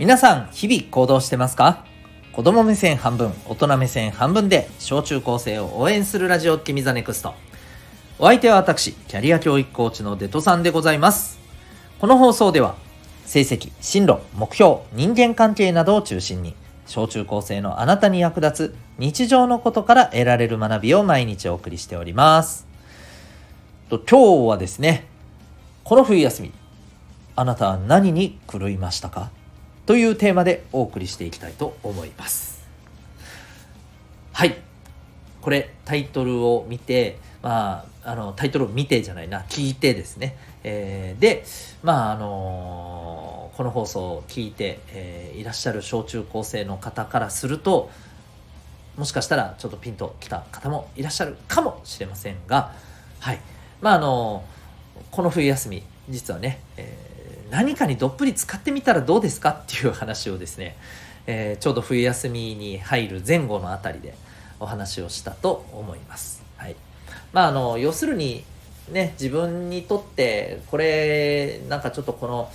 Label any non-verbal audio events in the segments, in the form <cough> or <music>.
皆さん日々行動してますか？子供目線半分大人目線半分で小中高生を応援するラジオ君ザネクスト。お相手は私キャリア教育コーチのデトさんでございます。この放送では成績進路目標人間関係などを中心に小中高生のあなたに役立つ日常のことから得られる学びを毎日お送りしております。と今日はですねこの冬休みあなたは何に狂いましたか？というテーマでお送りしていきたいと思います。はい。これタイトルを見てまああのタイトルを見てじゃないな。聞いてですね、えー、でまああのー、この放送を聞いて、えー、いらっしゃる小中高生の方からするともしかしたらちょっとピンときた方もいらっしゃるかもしれませんがはい。まああのこの冬休み実はね、えー何かにどっぷり使ってみたらどうですかっていう話をですね、えー、ちょうど冬休みに入る前後のあたりでお話をしたと思います。はい。まあ、あの、要するに、ね、自分にとって、これ、なんかちょっとこの、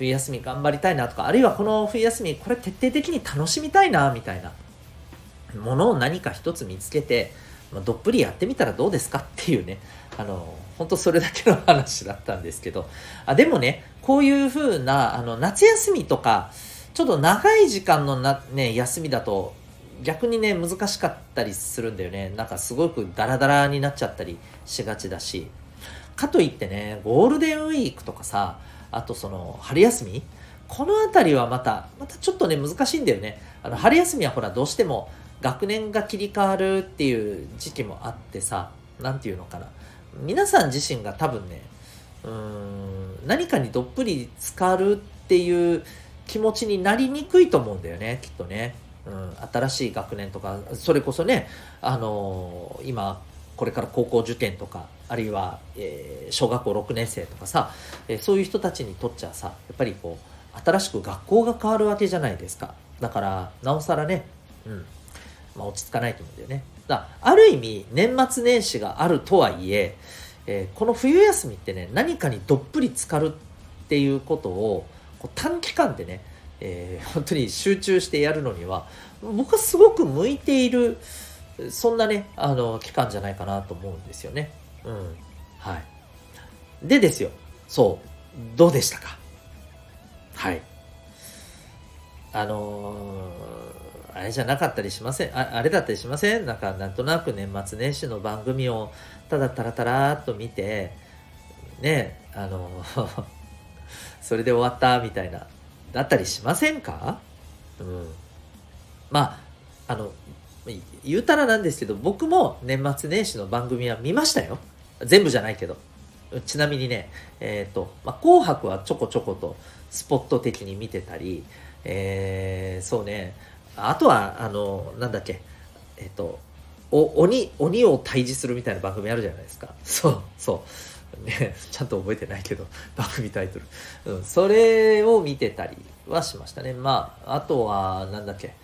冬休み頑張りたいなとか、あるいはこの冬休み、これ徹底的に楽しみたいな、みたいなものを何か一つ見つけて、まあ、どっぷりやってみたらどうですかっていうね、あの、本当それだけの話だったんですけど、あでもね、こういう風な、あの、夏休みとか、ちょっと長い時間のな、ね、休みだと、逆にね、難しかったりするんだよね。なんかすごくダラダラになっちゃったりしがちだし。かといってね、ゴールデンウィークとかさ、あとその、春休み？この辺りはまた、またちょっとね、難しいんだよね。あの、春休みはほら、どうしても学年が切り替わるっていう時期もあってさ、なんていうのかな。皆さん自身が多分ねうん何かにどっぷり浸かるっていう気持ちになりにくいと思うんだよねきっとね、うん、新しい学年とかそれこそねあのー、今これから高校受験とかあるいは、えー、小学校6年生とかさ、えー、そういう人たちにとっちゃさやっぱりこう新しく学校が変わるわけじゃないですか。だからなおさらね、うんまあ、落ち着かないと思うんだよね。だある意味年末年始があるとはいええー、この冬休みってね何かにどっぷり浸かるっていうことをこう短期間でね、えー、本当に集中してやるのには僕はすごく向いているそんなねあの期間じゃないかなと思うんですよね。うん、はい。でですよ。そう。どうでしたか？はい。あのー、あれじゃなかったりしません。ああれだったりしません？なんかなんとなく年末年始の番組をただたらたらっと見てねあの <laughs> それで終わったみたいな。だったりしませんか？うん。まああの言うたらなんですけど僕も年末年始の番組は見ましたよ。全部じゃないけど。ちなみにねえっ、ー、と、まあ、紅白はちょこちょことスポット的に見てたりえー、そうね。あとはあのなんだっけ。えっ、とお鬼鬼を退治するみたいな番組あるじゃないですか。<laughs> そうそう。ねちゃんと覚えてないけど <laughs> 番組タイトル、うん、それを見てたりはしましたね。まああとはなんだっけ、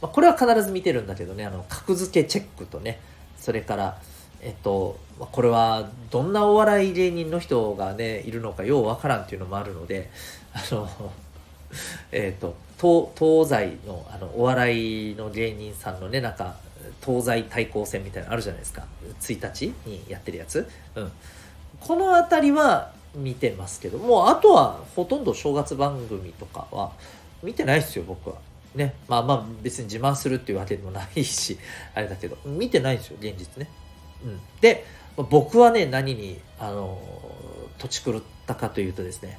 まあ、これは必ず見てるんだけどね。あの格付けチェックとね。それからえっと、これはどんなお笑い芸人の人がねいるのかようわからんっていうのもあるのであの <laughs> えっと東東西のあのお笑いの芸人さんのねなんか東西対抗戦みたいなのあるじゃないですか。1日にやってるやつ、うん、この辺りは見てますけどもうあとはほとんど正月番組とかは見てないですよ僕は。ね。まあまあ別に自慢するっていうわけでもないし <laughs> あれだけど見てないんですよ現実ね、うん、で僕はね何にあの土地狂ったかというとですね。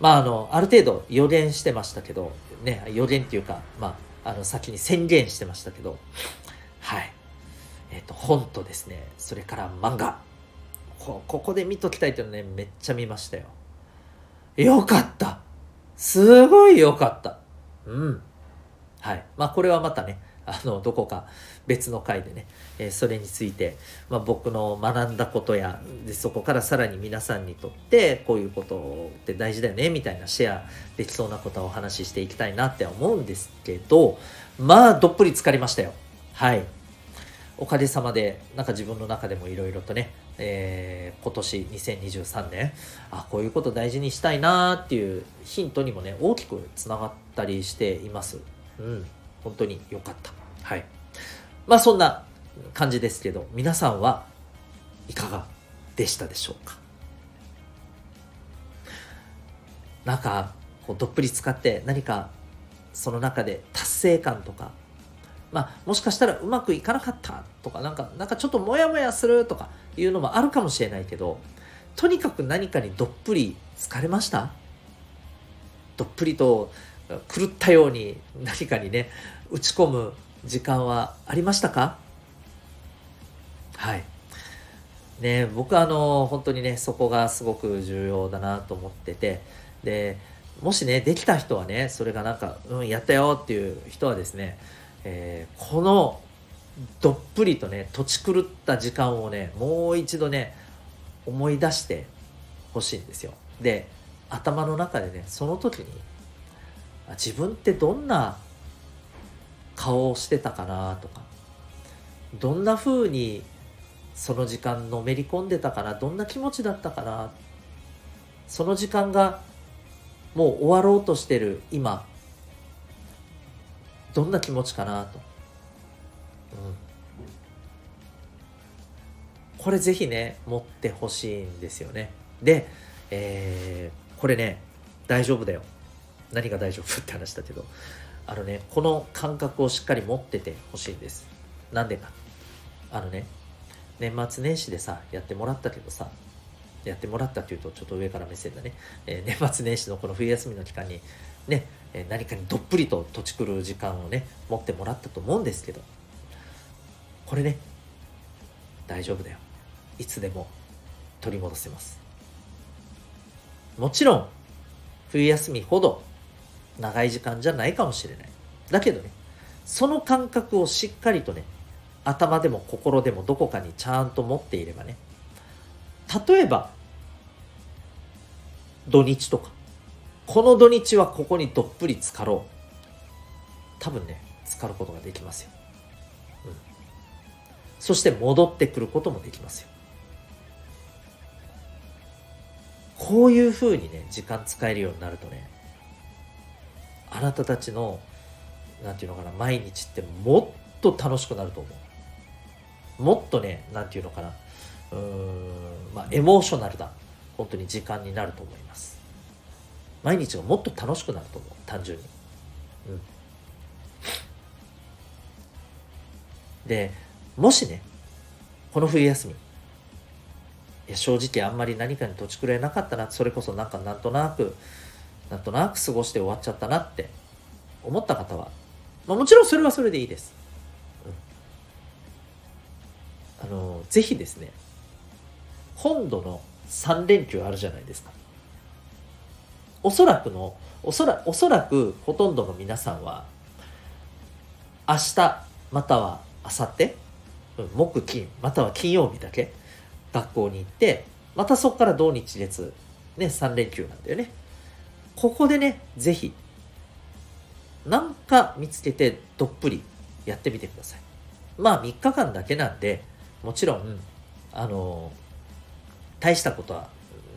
まああのある程度予言してましたけどね予言っていうかまああの先に宣言してましたけどはい。えっ、ー、と、本とですね、それから漫画。こここで見ときたいというのね、めっちゃ見ましたよ。よかったすごいよかったうん。はい。まあ、これはまたね、あの、どこか別の回でね、えー、それについて、まあ、僕の学んだことやで、そこからさらに皆さんにとって、こういうことって大事だよね、みたいなシェアできそうなことをお話ししていきたいなって思うんですけど、まあ、どっぷり浸かりましたよ。はい。おかげさまで、なんか自分の中でもいろいろとね、えー、今年2023年あこういうこと大事にしたいなっていうヒントにもね大きくつながったりしていますうん本当に良かったはい。まあそんな感じですけど皆さんはいかがでしたでしょうか？なんかこうどっぷり使って何かその中で達成感とかまあ、もしかしたらうまくいかなかったとかなんかなんかちょっとモヤモヤするとかいうのもあるかもしれないけどとにかく何かにどっぷり疲れました？どっぷりと狂ったように何かにね打ち込む時間はありましたか？はい。ね僕はあの本当にねそこがすごく重要だなと思ってて。でもしねできた人はねそれがなんかうんやったよっていう人はですねえー、このどっぷりとね土地狂った時間をねもう一度ね思い出してほしいんですよ。で頭の中でねその時に自分ってどんな顔をしてたかなとかどんな風にその時間のめり込んでたかなどんな気持ちだったかなその時間がもう終わろうとしてる今どんな気持ちかなと、うん、これぜひね持ってほしいんですよね。で、えー、これね大丈夫だよ。何が大丈夫って話だけど。あのねこの感覚をしっかり持っててほしいんです。なんでか。あのね年末年始でさやってもらったけどさやってもらったっていうとちょっと上から目線だね、えー、年末年始のこの冬休みの期間にねえ何かにどっぷりと土地狂う時間をね持ってもらったと思うんですけどこれね大丈夫だよ。いつでも取り戻せます。もちろん冬休みほど長い時間じゃないかもしれない。だけどねその感覚をしっかりとね頭でも心でもどこかにちゃんと持っていればね例えば土日とかこの土日はここにどっぷり浸かろう。多分ね浸かることができますよ、うん、そして戻ってくることもできますよ。こういうふうにね時間使えるようになるとねあなたたちのなんていうのかな毎日ってもっと楽しくなると思う。もっとねなんていうのかな。うーんまあエモーショナルだ。本当に時間になると思います。毎日がもっと楽しくなると思う。単純に。うん。でもしねこの冬休み。いや正直あんまり何かに土地くれなかったな。それこそなんかなんとなくなんとなく過ごして終わっちゃったなって思った方は、まあ、もちろんそれはそれでいいです、うん、あのぜひですね今度の3連休あるじゃないですか。おそらくのおそらおそらくほとんどの皆さんは明日または明後日木金または金曜日だけ学校に行ってまたそこから土日月ね3連休なんだよね。ここでね是非なんか見つけてどっぷりやってみてください。まあ3日間だけなんでもちろんあの大したことは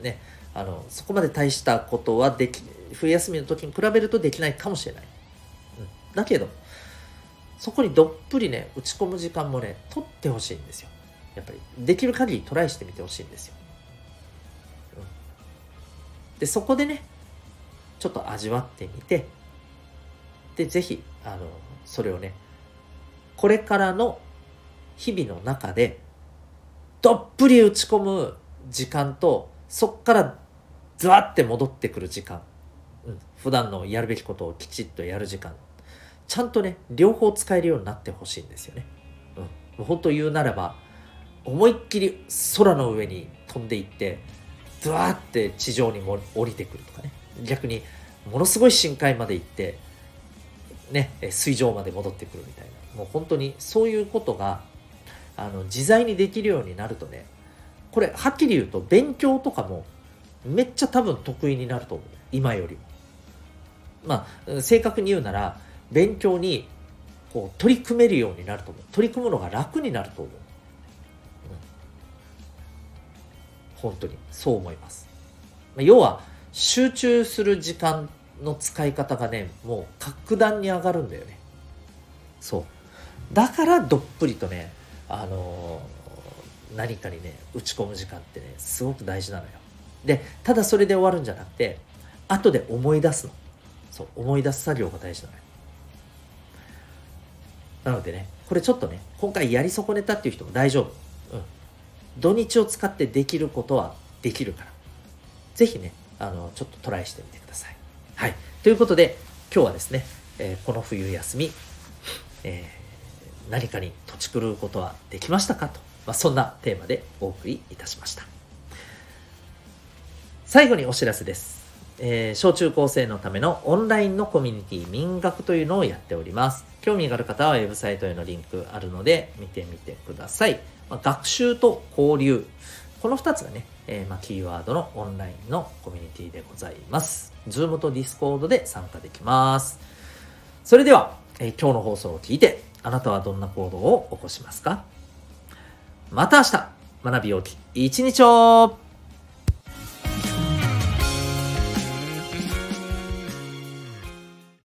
ねあのそこまで大したことはでき冬休みの時に比べるとできないかもしれない、うん、だけどそこにどっぷりね打ち込む時間もね取ってほしいんですよ。やっぱりできる限りトライしてみてほしいんですよ、うん、でそこでねちょっと味わってみてでぜひあのそれをねこれからの日々の中でどっぷり打ち込む時間とそっからズワって戻ってくる時間、うん、普段のやるべきことをきちっとやる時間。ちゃんとね両方使えるようになってほしいんですよね、うん、もう本当言うならば思いっきり空の上に飛んでいってズワーって地上にも降りてくるとかね。逆にものすごい深海まで行ってね水上まで戻ってくるみたいな。もう本当にそういうことがあの自在にできるようになるとねこれはっきり言うと勉強とかもめっちゃ多分得意になると思う。今よりも。まあ正確に言うなら勉強にこう取り組めるようになると思う。取り組むのが楽になると思う、本当にそう思います。まあ要は集中する時間の使い方がねもう格段に上がるんだよね。そう。だからどっぷりとねあのー、何かにね打ち込む時間ってねすごく大事なのよ。でただそれで終わるんじゃなくて後で思い出すの。そう思い出す作業が大事なのよ。なのでねこれちょっとね今回やり損ねたっていう人も大丈夫、うん、土日を使ってできることはできるから。是非ねあのちょっとトライしてみてくださいはいということで今日はですね、えー、この冬休み、えー、何かに土地狂うことはできましたかと、まあ、そんなテーマでお送りいたしました最後にお知らせです。えー、小中高生のためのオンラインのコミュニティ民学というのをやっております。興味がある方はウェブサイトへのリンクあるので見てみてください。まあ、学習と交流。この2つがね、えー、ま、キーワードのオンラインのコミュニティでございます。Zoom と Discord で参加できます。それでは、えー、今日の放送を聞いて、あなたはどんな行動を起こしますか？また明日、学びよき一日を